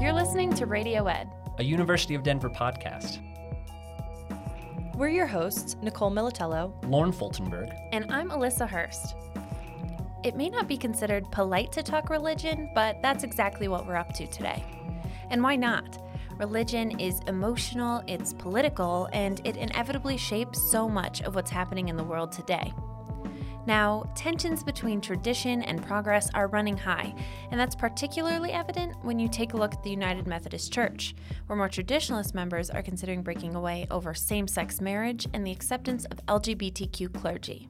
You're listening to Radio Ed, a University of Denver podcast. We're your hosts, Nicole Militello, Lauren Fultonberg, and I'm Alyssa Hurst. It may not be considered polite to talk religion, but that's exactly what we're up to today. And why not? Religion is emotional, it's political, and it inevitably shapes so much of what's happening in the world today. Now, tensions between tradition and progress are running high, and that's particularly evident when you take a look at the United Methodist Church, where more traditionalist members are considering breaking away over same sex marriage and the acceptance of LGBTQ clergy.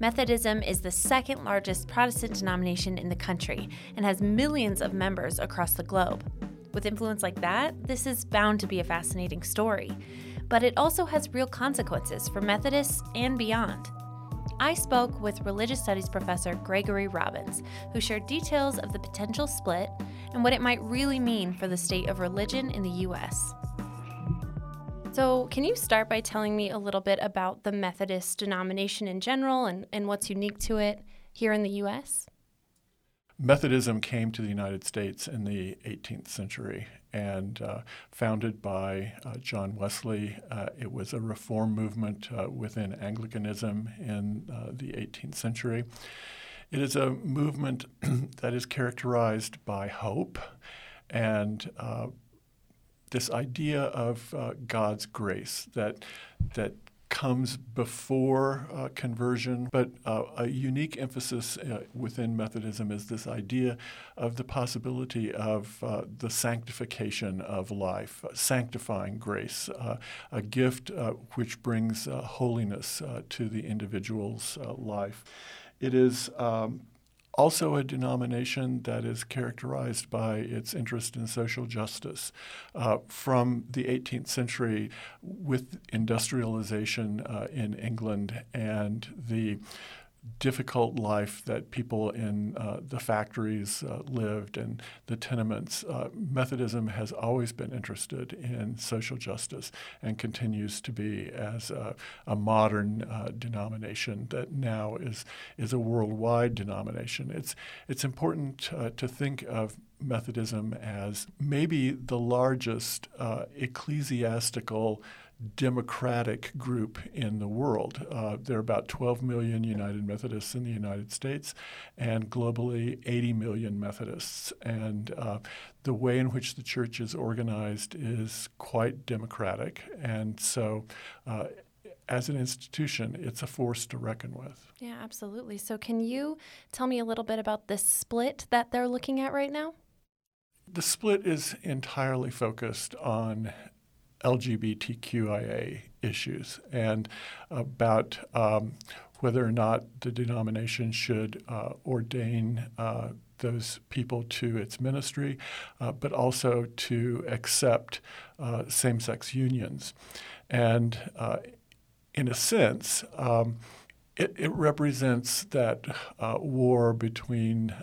Methodism is the second largest Protestant denomination in the country and has millions of members across the globe. With influence like that, this is bound to be a fascinating story. But it also has real consequences for Methodists and beyond. I spoke with religious studies professor Gregory Robbins, who shared details of the potential split and what it might really mean for the state of religion in the U.S. So, can you start by telling me a little bit about the Methodist denomination in general and, and what's unique to it here in the U.S.? Methodism came to the United States in the 18th century and uh, founded by uh, John Wesley. Uh, it was a reform movement uh, within Anglicanism in uh, the 18th century. It is a movement that is characterized by hope and uh, this idea of God's grace that that comes before uh, conversion, but uh, a unique emphasis uh, within Methodism is this idea of the possibility of uh, the sanctification of life, uh, sanctifying grace, uh, a gift which brings holiness to the individual's life. It is um, also a denomination that is characterized by its interest in social justice. Uh, from the 18th century, with industrialization uh, in England and the difficult life that people in uh, the factories uh, lived and the tenements. Uh, Methodism has always been interested in social justice and continues to be as a, a modern uh, denomination that now is is a worldwide denomination. It's it's important uh, to think of Methodism as maybe the largest uh, ecclesiastical democratic group in the world. Uh, there are about 12 million United Methodists in the United States, and globally 80 million Methodists. And uh, the way in which the church is organized is quite democratic. And so, uh, as an institution, it's a force to reckon with. Yeah, absolutely. So, can you tell me a little bit about this split that they're looking at right now? The split is entirely focused on LGBTQIA issues and about um, whether or not the denomination should uh, ordain uh, those people to its ministry, uh, but also to accept uh, same sex unions. And uh, in a sense, um, it, it, represents that uh, war between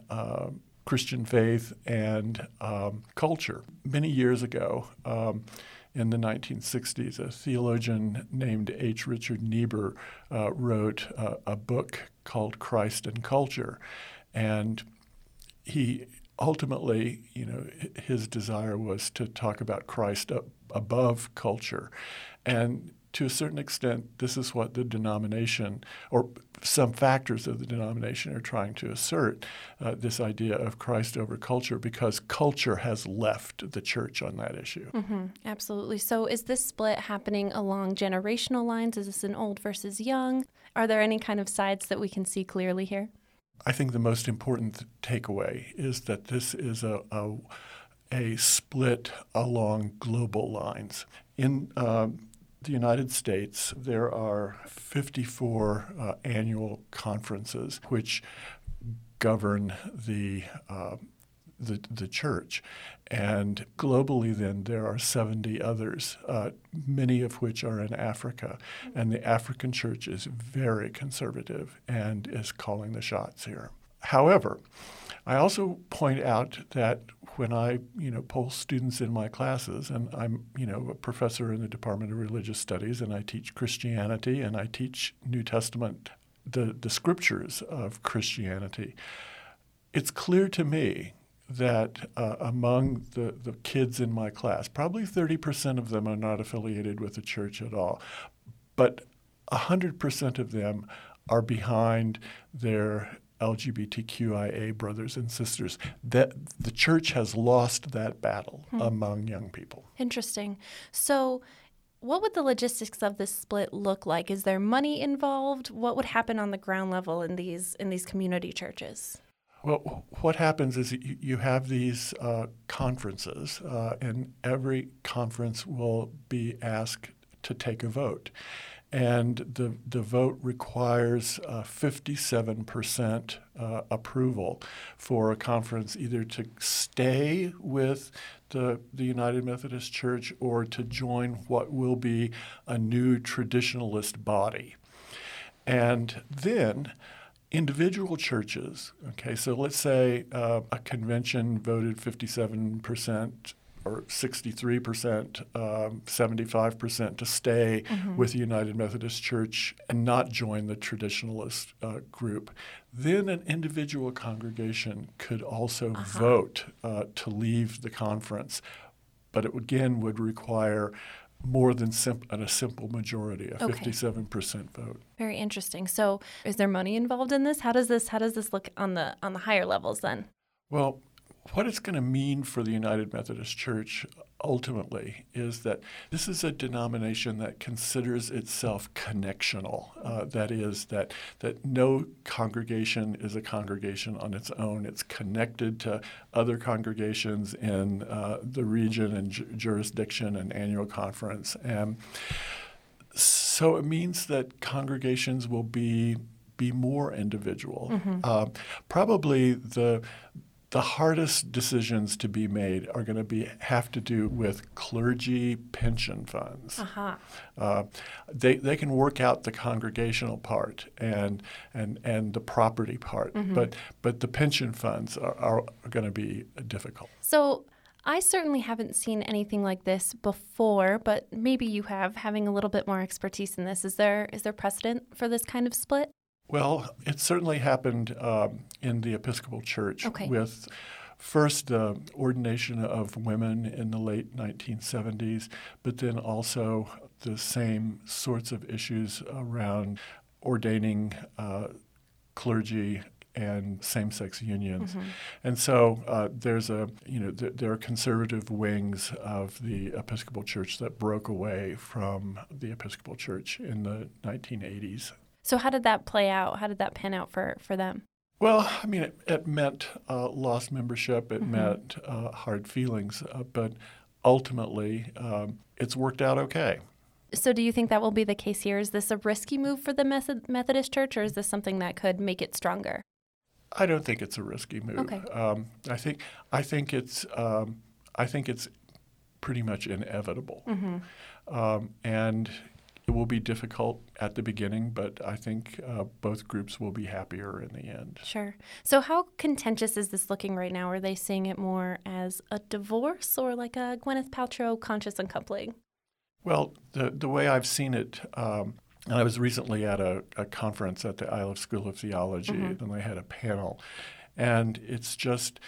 Christian faith and um, culture. Many years ago, um, in the 1960s. A theologian named H. Richard Niebuhr uh, wrote uh, a book called Christ and Culture. And he ultimately, you know, his desire was to talk about Christ above culture. And to a certain extent, this is what the denomination, or some factors of the denomination, are trying to assert uh, this idea of Christ over culture because culture has left the church on that issue. Mm-hmm, absolutely. So, is this split happening along generational lines? Is this an old versus young? Are there any kind of sides that we can see clearly here? I think the most important takeaway is that this is a, a, a split along global lines. In um, the United States, there are 54 uh, annual conferences which govern the, uh, the, the church. And globally, then, there are 70 others, uh, many of which are in Africa. And the African church is very conservative and is calling the shots here. However, I also point out that when I, you know, poll students in my classes, and I'm, you know, a professor in the Department of Religious Studies, and I teach Christianity and I teach New Testament, the, the scriptures of Christianity, it's clear to me that uh, among the, the kids in my class, probably 30% of them are not affiliated with the church at all, but 100% of them are behind their LGBTQIA brothers and sisters. That the church has lost that battle hmm. among young people. Interesting. So what would the logistics of this split look like? Is there money involved? What would happen on the ground level in these in these community churches? Well, what happens is you have these uh, conferences, uh, and every conference will be asked to take a vote. And the, the vote requires uh, 57% uh, approval for a conference either to stay with the, the United Methodist Church or to join what will be a new traditionalist body. And then individual churches, okay, so let's say uh, a convention voted 57% or 63%, um, 75% to stay mm-hmm. with the United Methodist Church and not join the traditionalist uh, group. Then an individual congregation could also uh-huh. vote uh, to leave the conference, but it again would require more than sim- a simple majority, a okay. 57% vote. Very interesting. So, is there money involved in this? How does this how does this look on the on the higher levels then? Well, what it's going to mean for the United Methodist Church ultimately is that this is a denomination that considers itself connectional. Uh, that is, that, that no congregation is a congregation on its own. It's connected to other congregations in uh, the region and ju- jurisdiction and annual conference. And so it means that congregations will be be more individual. Mm-hmm. Uh, probably the the hardest decisions to be made are going to be have to do with clergy pension funds. Uh-huh. Uh, they, they can work out the congregational part and and, and the property part, mm-hmm. but but the pension funds are, are, are going to be difficult. So. I certainly haven't seen anything like this before, but maybe you have, having a little bit more expertise in this. Is there is there precedent for this kind of split? Well, it certainly happened um, in the Episcopal Church okay. with first the ordination of women in the late 1970s, but then also the same sorts of issues around ordaining uh, clergy and same-sex unions, mm-hmm. and so uh, there's a you know th- there are conservative wings of the Episcopal Church that broke away from the Episcopal Church in the 1980s. So how did that play out? How did that pan out for, for them? Well, I mean, it, it meant uh, lost membership. It mm-hmm. meant uh, hard feelings, uh, but ultimately, um, it's worked out okay. So, do you think that will be the case here? Is this a risky move for the Methodist Church, or is this something that could make it stronger? I don't think it's a risky move. Okay. Um, I think I think it's um, I think it's pretty much inevitable, mm-hmm. Um, and it will be difficult at the beginning, but I think uh, both groups will be happier in the end. Sure. So, how contentious is this looking right now? Are they seeing it more as a divorce or like a Gwyneth Paltrow conscious uncoupling? Well, the, the way I've seen it, um, and I was recently at a, a, conference at the Iliff School of Theology, mm-hmm. and they had a panel, and it's just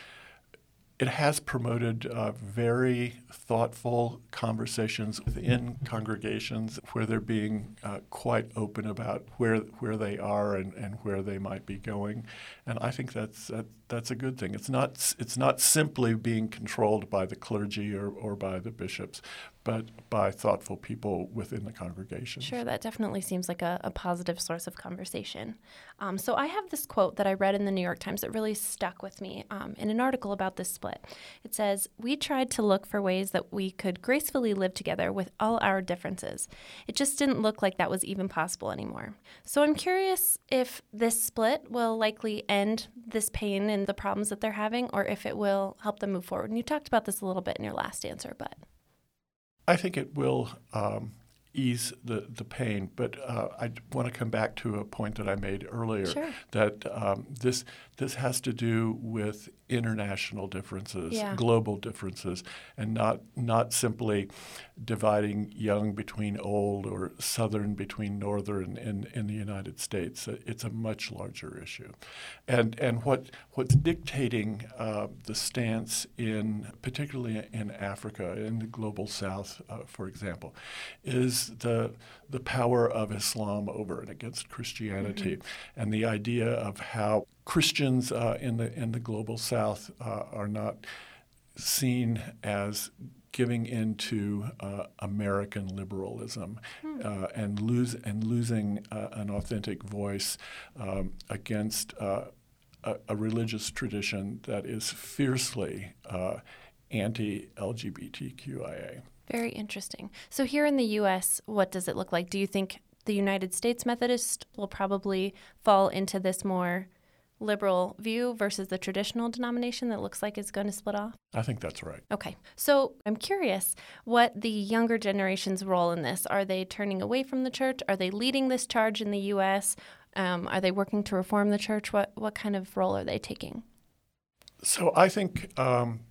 it has promoted uh, very thoughtful conversations within congregations where they're being uh, quite open about where where they are and, and where they might be going, and I think that's that, that's a good thing. It's not it's not simply being controlled by the clergy or, or by the bishops, but by thoughtful people within the congregation. Sure, that definitely seems like a, a positive source of conversation. Um, so I have this quote that I read in the New York Times that really stuck with me um, in an article about this split. It says, We tried to look for ways that we could gracefully live together with all our differences. It just didn't look like that was even possible anymore. So I'm curious if this split will likely end this pain and the problems that they're having, or if it will help them move forward. And you talked about this a little bit in your last answer, but. I think it will um, ease the, the pain, but uh, I want to come back to a point that I made earlier sure. that um, this this has to do with international differences, Yeah. global differences, and not not simply dividing young between old or southern between northern in, in the United States. Uh, It's a much larger issue, and and what what's dictating uh, the stance in particularly in Africa in the global South, uh, for example, is the the power of Islam over and against Christianity, and the idea of how Christians uh, in the in the global South uh, are not seen as giving into uh, American liberalism uh, and lose and losing uh, an authentic voice um, against uh, a, a religious tradition that is fiercely uh, anti-LGBTQIA. Very interesting. So, here in the U.S., what does it look like? Do you think the United States Methodist will probably fall into this more liberal view versus the traditional denomination that looks like it's going to split off? I think that's right. Okay. So, I'm curious what the younger generation's role in this. Are they turning away from the church? Are they leading this charge in the U.S.? Um, are they working to reform the church? What, what kind of role are they taking? So I think um,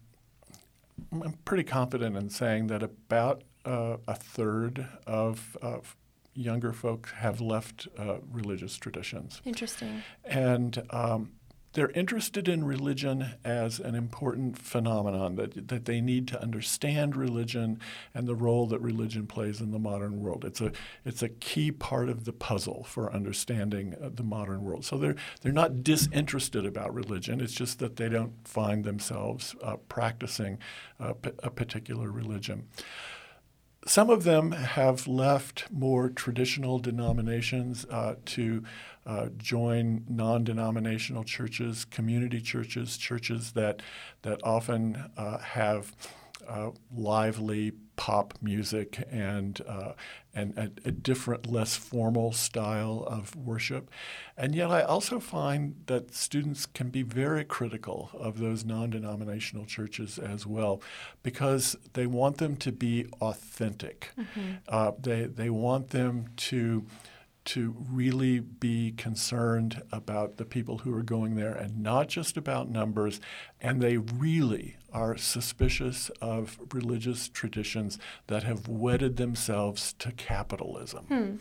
I'm pretty confident in saying that about uh, a third of, of younger folks have left uh, religious traditions. Interesting. And um, they're interested in religion as an important phenomenon, that, that they need to understand religion and the role that religion plays in the modern world. It's a, it's a key part of the puzzle for understanding uh, the modern world. So they're, they're not disinterested about religion, it's just that they don't find themselves uh, practicing uh, p- a particular religion. Some of them have left more traditional denominations uh, to uh, join non-denominational churches, community churches, churches that that often uh, have uh, lively pop music and uh, and a, a, different, less formal style of worship. And yet, I also find that students can be very critical of those non-denominational churches as well, because they want them to be authentic. Mm-hmm. Uh, they they want them to to really be concerned about the people who are going there and not just about numbers. And they really are suspicious of religious traditions that have wedded themselves to capitalism. Hmm.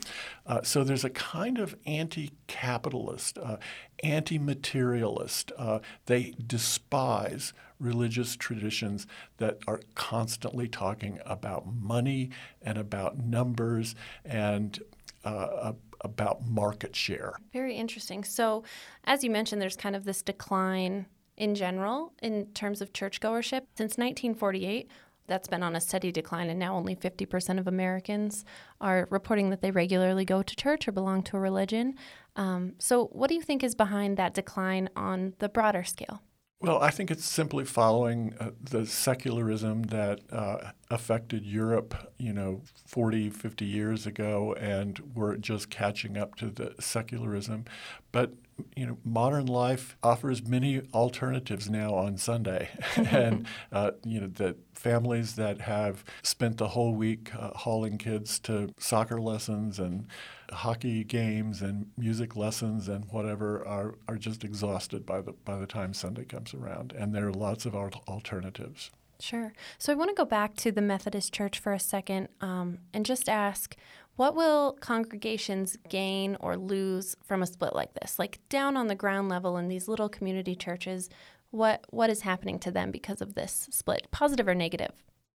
Uh, so there's a kind of anti capitalist, uh, anti materialist. Uh, they despise religious traditions that are constantly talking about money and about numbers and uh, about market share. Very interesting. So, as you mentioned, there's kind of this decline in general in terms of churchgoership. Since 1948, that's been on a steady decline, and now only 50% of Americans are reporting that they regularly go to church or belong to a religion. Um, so, what do you think is behind that decline on the broader scale? Well, I think it's simply following uh, the secularism that uh, affected Europe, you know, 40, 50 years ago, and we're just catching up to the secularism. But, you know, modern life offers many alternatives now on Sunday. and, uh, you know, that families that have spent the whole week uh, hauling kids to soccer lessons and hockey games and music lessons and whatever are, are just exhausted by the by the time Sunday comes around, and there are lots of alternatives. Sure. So I want to go back to the Methodist Church for a second um, and just ask, what will congregations gain or lose from a split like this? Like down on the ground level in these little community churches, what what is happening to them because of this split, positive or negative?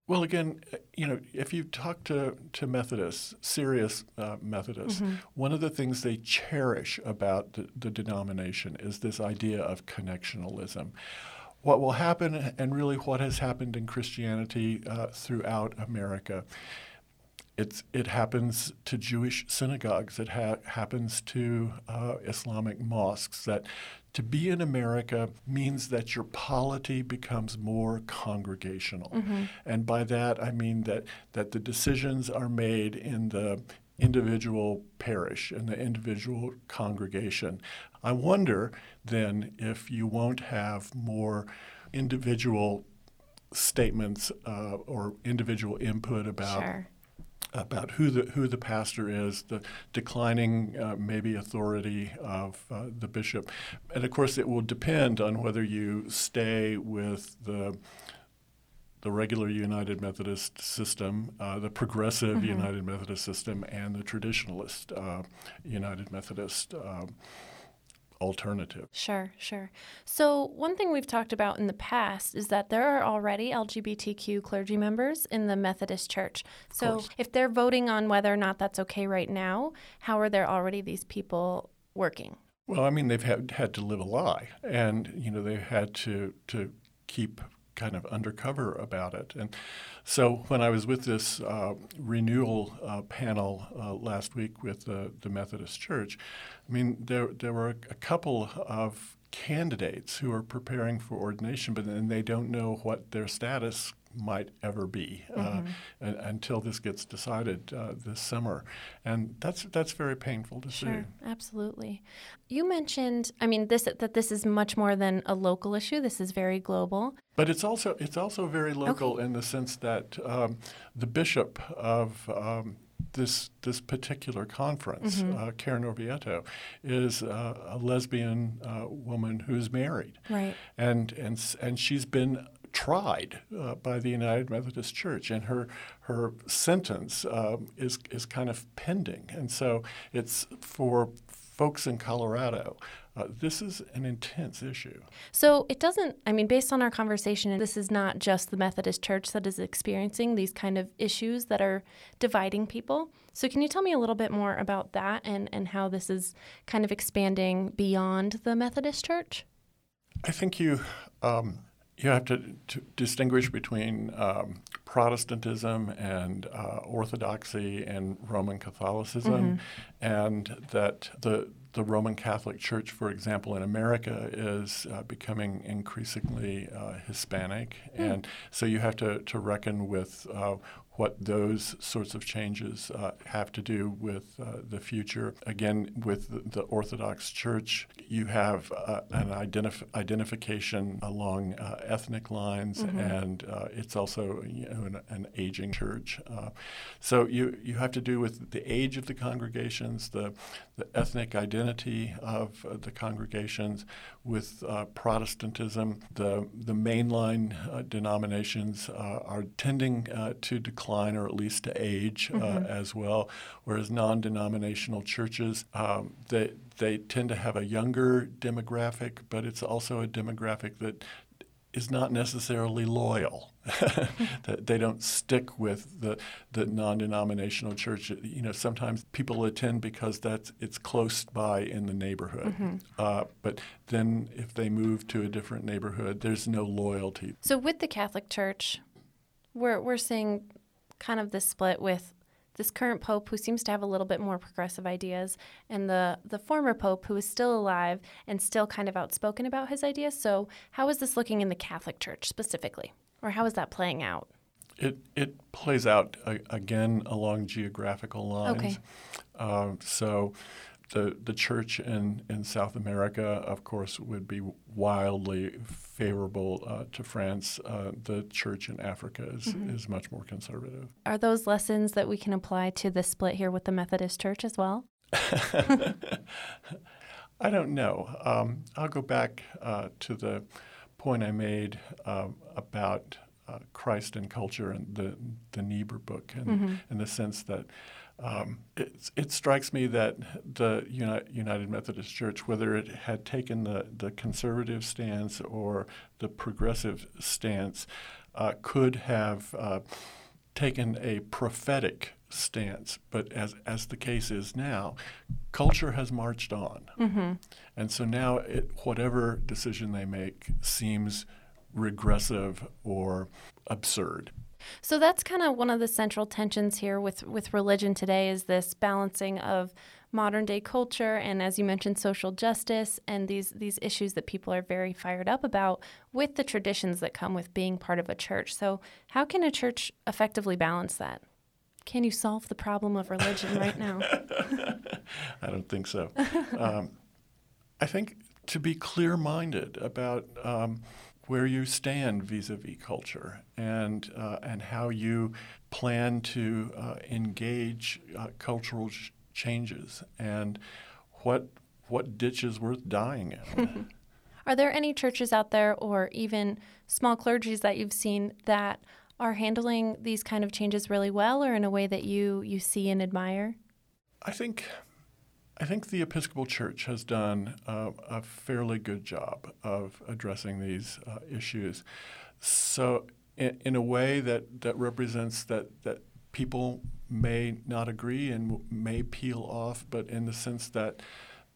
Well, again, you know, if you talk to, to Methodists, serious uh, Methodists, mm-hmm. one of the things they cherish about the, the, denomination is this idea of connectionalism. What will happen, and really what has happened in Christianity uh, throughout America, it's, it happens to Jewish synagogues. It ha- happens to uh, Islamic mosques. That to be in America means that your polity becomes more congregational. Mm-hmm. And by that, I mean that, that the decisions are made in the individual parish and the individual congregation. I wonder then if you won't have more individual statements uh, or individual input about sure about who the who the pastor is, the declining uh, maybe authority of uh, the bishop, and of course it will depend on whether you stay with the the regular United Methodist system, uh, the progressive mm-hmm. United Methodist system, and the traditionalist uh, United Methodist. Um, alternative. Sure, sure. So, one thing we've talked about in the past is that there are already LGBTQ clergy members in the Methodist Church. So, if they're voting on whether or not that's okay right now, how are there already these people working? Well, I mean, they've had, had to live a lie, and you know they've had to to keep kind of undercover about it. And so when I was with this uh, renewal uh, panel uh, last week with the, the Methodist Church, I mean, there, there were a couple of candidates who are preparing for ordination, but then they don't know what their status might ever be uh, mm-hmm. uh, until this gets decided uh, this summer, and that's that's very painful to sure, see. Absolutely. You mentioned, I mean, this that this is much more than a local issue. This is very global. But it's also it's also very local okay. in the sense that um, the bishop of um, this this particular conference, mm-hmm. uh, Karen Oliveto, is uh, a lesbian uh, woman who's married, right? And and and she's been tried uh, by the United Methodist Church, and her her sentence um, is is kind of pending, and so it's for folks in Colorado. Uh, this is an intense issue. So it doesn't, I mean, based on our conversation, this is not just the Methodist Church that is experiencing these kind of issues that are dividing people. So can you tell me a little bit more about that and, and how this is kind of expanding beyond the Methodist Church? I think you um, you have to, to distinguish between um, Protestantism and uh, Orthodoxy and Roman Catholicism, mm-hmm. and that the the Roman Catholic Church, for example, in America, is uh, becoming increasingly uh, Hispanic, mm. and so you have to, to reckon with uh, what those sorts of changes uh, have to do with uh, the future. Again, with the, Orthodox Church, you have uh, an identif- identification along uh, ethnic lines, mm-hmm. and uh, it's also you know, an, an, aging church. Uh, so you, you have to do with the age of the congregations, the, the ethnic identity of the congregations, with Protestantism. The, the mainline denominations are tending to decline or at least to age uh, mm-hmm. as well. Whereas non-denominational churches, um, they they tend to have a younger demographic, but it's also a demographic that is not necessarily loyal. that they don't stick with the, the non-denominational church. You know, sometimes people attend because that's it's close by in the neighborhood. Mm-hmm. Uh, but then if they move to a different neighborhood, there's no loyalty. So with the Catholic Church, we're we're seeing kind of this split with this current pope who seems to have a little bit more progressive ideas and the the former pope who is still alive and still kind of outspoken about his ideas. So how is this looking in the catholic church specifically? Or how is that playing out? It it plays out uh, again along geographical lines. Okay. Uh, so the, the church in, in South America, of course, would be wildly favorable uh, to Francis. Uh, the church in Africa is, mm-hmm. is much more conservative. Are those lessons that we can apply to the split here with the Methodist Church as well? I don't know. Um, I'll go back uh, to the point I made um, about uh, Christ and culture and the, the Niebuhr book, and mm-hmm. in the sense that um, it, it, strikes me that the United Methodist Church, whether it had taken the, the conservative stance or the progressive stance, uh, could have uh, taken a prophetic stance. But as, as the case is now, culture has marched on. Mm-hmm. And so now, it, whatever decision they make seems regressive or absurd. So that's kind of one of the central tensions here with with religion today is this balancing of modern day culture and as you mentioned social justice and these these issues that people are very fired up about with the traditions that come with being part of a church. So how can a church effectively balance that? Can you solve the problem of religion right now? I don't think so. Um, I think to be clear minded about um, where you stand vis-a-vis culture and uh, and how you plan to uh, engage uh, cultural ch- changes and what what ditch is worth dying in. Are there any churches out there or even small clergies that you've seen that are handling these kind of changes really well or in a way that you you see and admire? I think I think the Episcopal Church has done uh, a fairly good job of addressing these uh, issues. So, in, in, a way that, that represents that, that people may not agree and may peel off, but in the sense that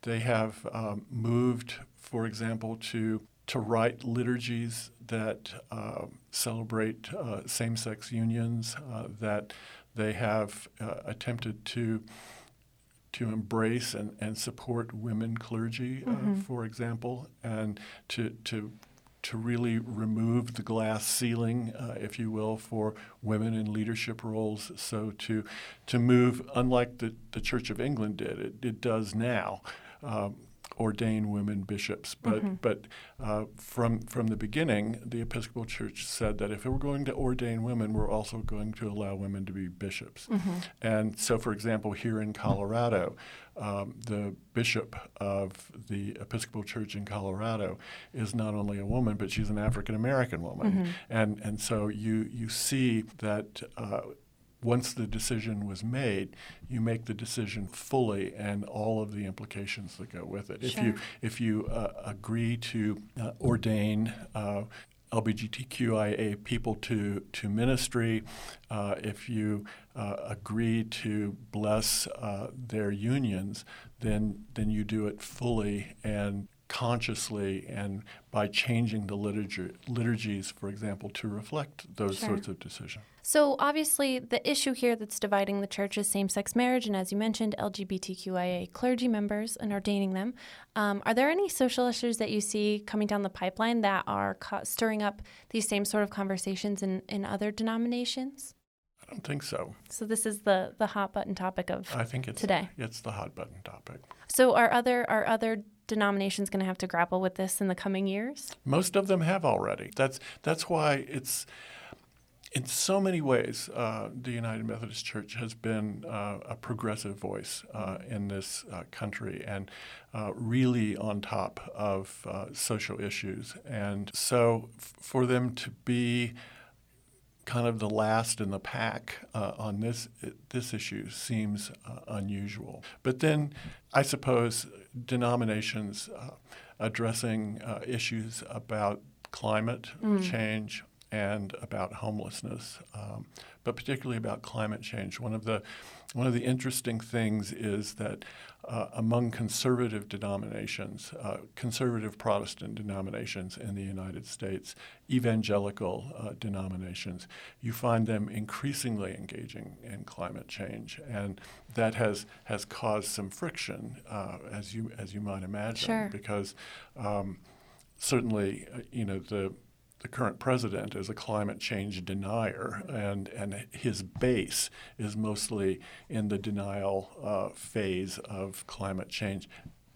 they have um, moved, for example, to to write liturgies that uh, celebrate same-sex unions, uh, that they have uh, attempted to to embrace and, and support women clergy, uh, mm-hmm. for example, and to, to, to really remove the glass ceiling, uh, if you will, for women in leadership roles. So to, to move, unlike the, the Church of England did, it, it does now. Um, ordain women bishops. But mm-hmm. but uh, from from the beginning, the Episcopal Church said that if we're going to ordain women, we're also going to allow women to be bishops. Mm-hmm. And so, for example, here in Colorado. Um, the bishop of the Episcopal Church in Colorado is not only a woman, but she's an African American woman, mm-hmm. and and so you you see that uh, once the decision was made, you make the decision fully and all of the implications that go with it. Sure. If you if you uh, agree to uh, ordain uh, LGBTQIA people to to ministry, uh, if you uh, agree to bless uh, their unions, then then you do it fully and consciously and by changing the liturgy, liturgies, for example, to reflect those sure. sorts of decisions. So, obviously, the issue here that's dividing the church is same sex marriage, and as you mentioned, LGBTQIA clergy members and ordaining them. Um, are there any social issues that you see coming down the pipeline that are ca- stirring up these same sort of conversations in, in other denominations? I don't think so. So this is the the hot button topic of I think it's today. It's the hot button topic. So are other are other denominations going to have to grapple with this in the coming years? Most of them have already. That's that's why it's in so many ways, uh, the United Methodist Church has been uh, a progressive voice uh, in this uh, country and uh, really on top of uh, social issues. And so, f- for them to be kind of the last in the pack on this this issue seems unusual. But then, I suppose denominations addressing issues about climate mm. change and about homelessness, um, but particularly about climate change. One of the one of the interesting things is that uh, among conservative denominations, uh, conservative Protestant denominations in the United States, evangelical uh, denominations, you find them increasingly engaging in climate change, and that has has caused some friction, uh, as you as you might imagine, sure. because um, certainly, uh, you know the the current president is a climate change denier, and, and his base is mostly in the denial uh, phase of climate change,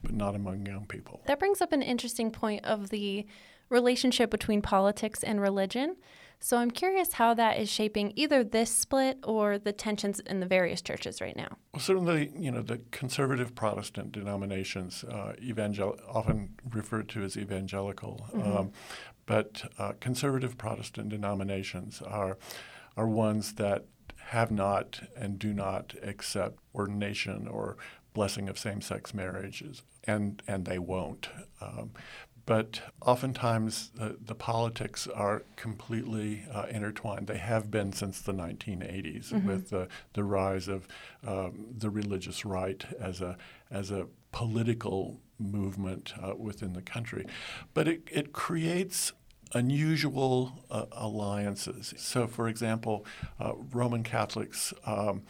but not among young people. That brings up an interesting point of the relationship between politics and religion. So I'm curious how that is shaping either this split or the tensions in the various churches right now. Well, certainly, you know, the conservative Protestant denominations, uh, evangel- often referred to as evangelical, mm-hmm. um, but uh, conservative Protestant denominations are are ones that have not and do not accept ordination or blessing of same-sex marriages, and and they won't. Um, but oftentimes the, the, politics are completely uh, intertwined. They have been since the 1980s mm-hmm. with the, the rise of um, the religious right as a as a political movement uh, within the country. But it, it creates unusual uh, alliances. So, for example, uh, Roman Catholics um,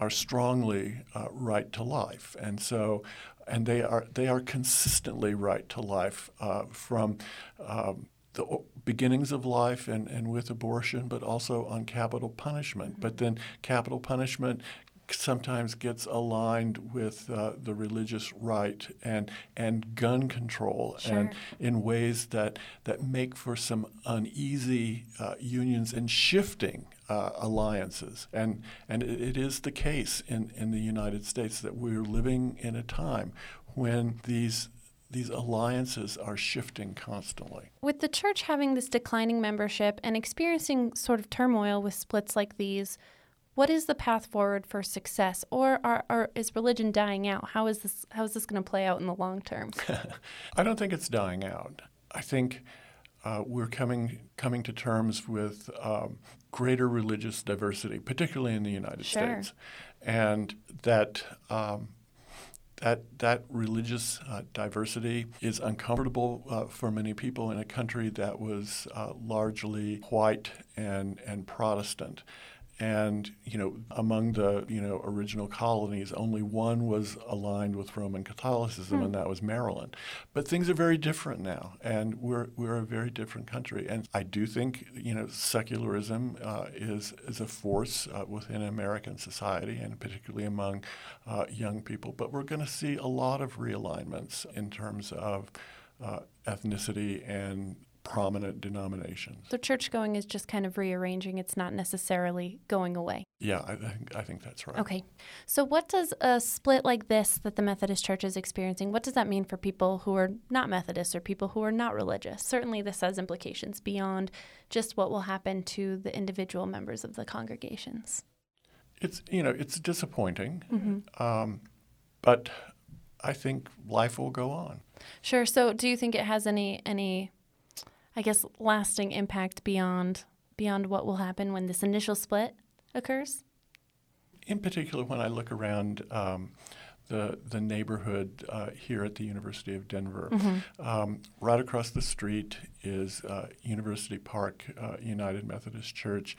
are strongly uh, right to life, and so and they are they are consistently right to life uh, from. Um, the beginnings of life and, and with abortion, but also on capital punishment. But then capital punishment sometimes gets aligned with uh, the religious right and and gun control Sure. and in ways that that make for some uneasy uh, unions and shifting uh, alliances and and it, is the case in in the United States that we're living in a time when these these alliances are shifting constantly. With the church having this declining membership and experiencing sort of turmoil with splits like these, what is the path forward for success, or are, are, is religion dying out? How is this? How is this going to play out in the long term? I don't think it's dying out. I think uh, we're coming coming to terms with um, greater religious diversity, particularly in the United Sure. States, and that. Um, that, that religious uh, diversity is uncomfortable uh, for many people in a country that was uh, largely white and, and Protestant. And you know, among the you know original colonies, only one was aligned with Roman Catholicism, and that was Maryland. But things are very different now, and we're we're a very different country. And I do think you know secularism uh, is is a force uh, within American society, and particularly among uh, young people. But we're going to see a lot of realignments in terms of uh, ethnicity and prominent denominations. the church going is just kind of rearranging. It's not necessarily going away. Yeah, I think I think that's right. Okay. So, what does a split like this that the Methodist Church is experiencing, what does that mean for people who are not Methodists or people who are not religious? Certainly, this has implications beyond just what will happen to the individual members of the congregations. It's you know it's disappointing, Mm-hmm. um, but I think life will go on. Sure. So, do you think it has any any, I guess, lasting impact beyond beyond what will happen when this initial split occurs? In particular, when I look around um, the the neighborhood uh, here at the University of Denver, um, right across the street is uh, University Park uh, United Methodist Church.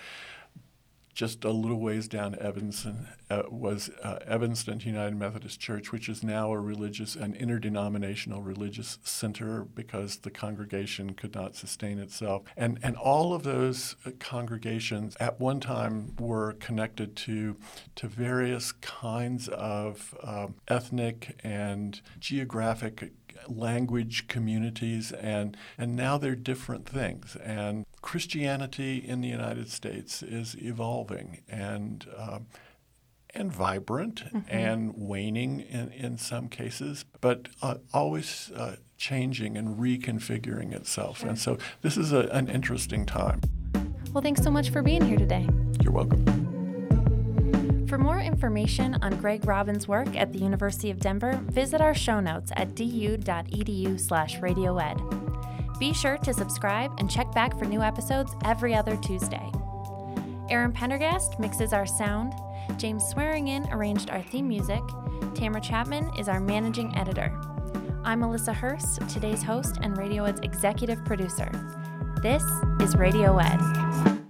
Just a little ways down Evanston uh, was uh, Evanston United Methodist Church, which is now a religious, an interdenominational religious center because the congregation could not sustain itself. And, and all of those uh, congregations at one time were connected to, to various kinds of um, ethnic and geographic language communities and and now they're different things and Christianity in the United States is evolving and um, and vibrant and waning in, in some cases, but uh, always uh, changing and reconfiguring itself. And so this is a, an interesting time. Well, thanks so much for being here today. You're welcome. For more information on Greg Robbins' work at the University of Denver, visit our show notes at du.edu slash radioed. Be sure to subscribe and check back for new episodes every other Tuesday. Aaron Pendergast mixes our sound, James Swearingen arranged our theme music, Tamara Chapman is our managing editor. I'm Melissa Hurst, today's host and Radio Ed's executive producer. This is Radio Ed.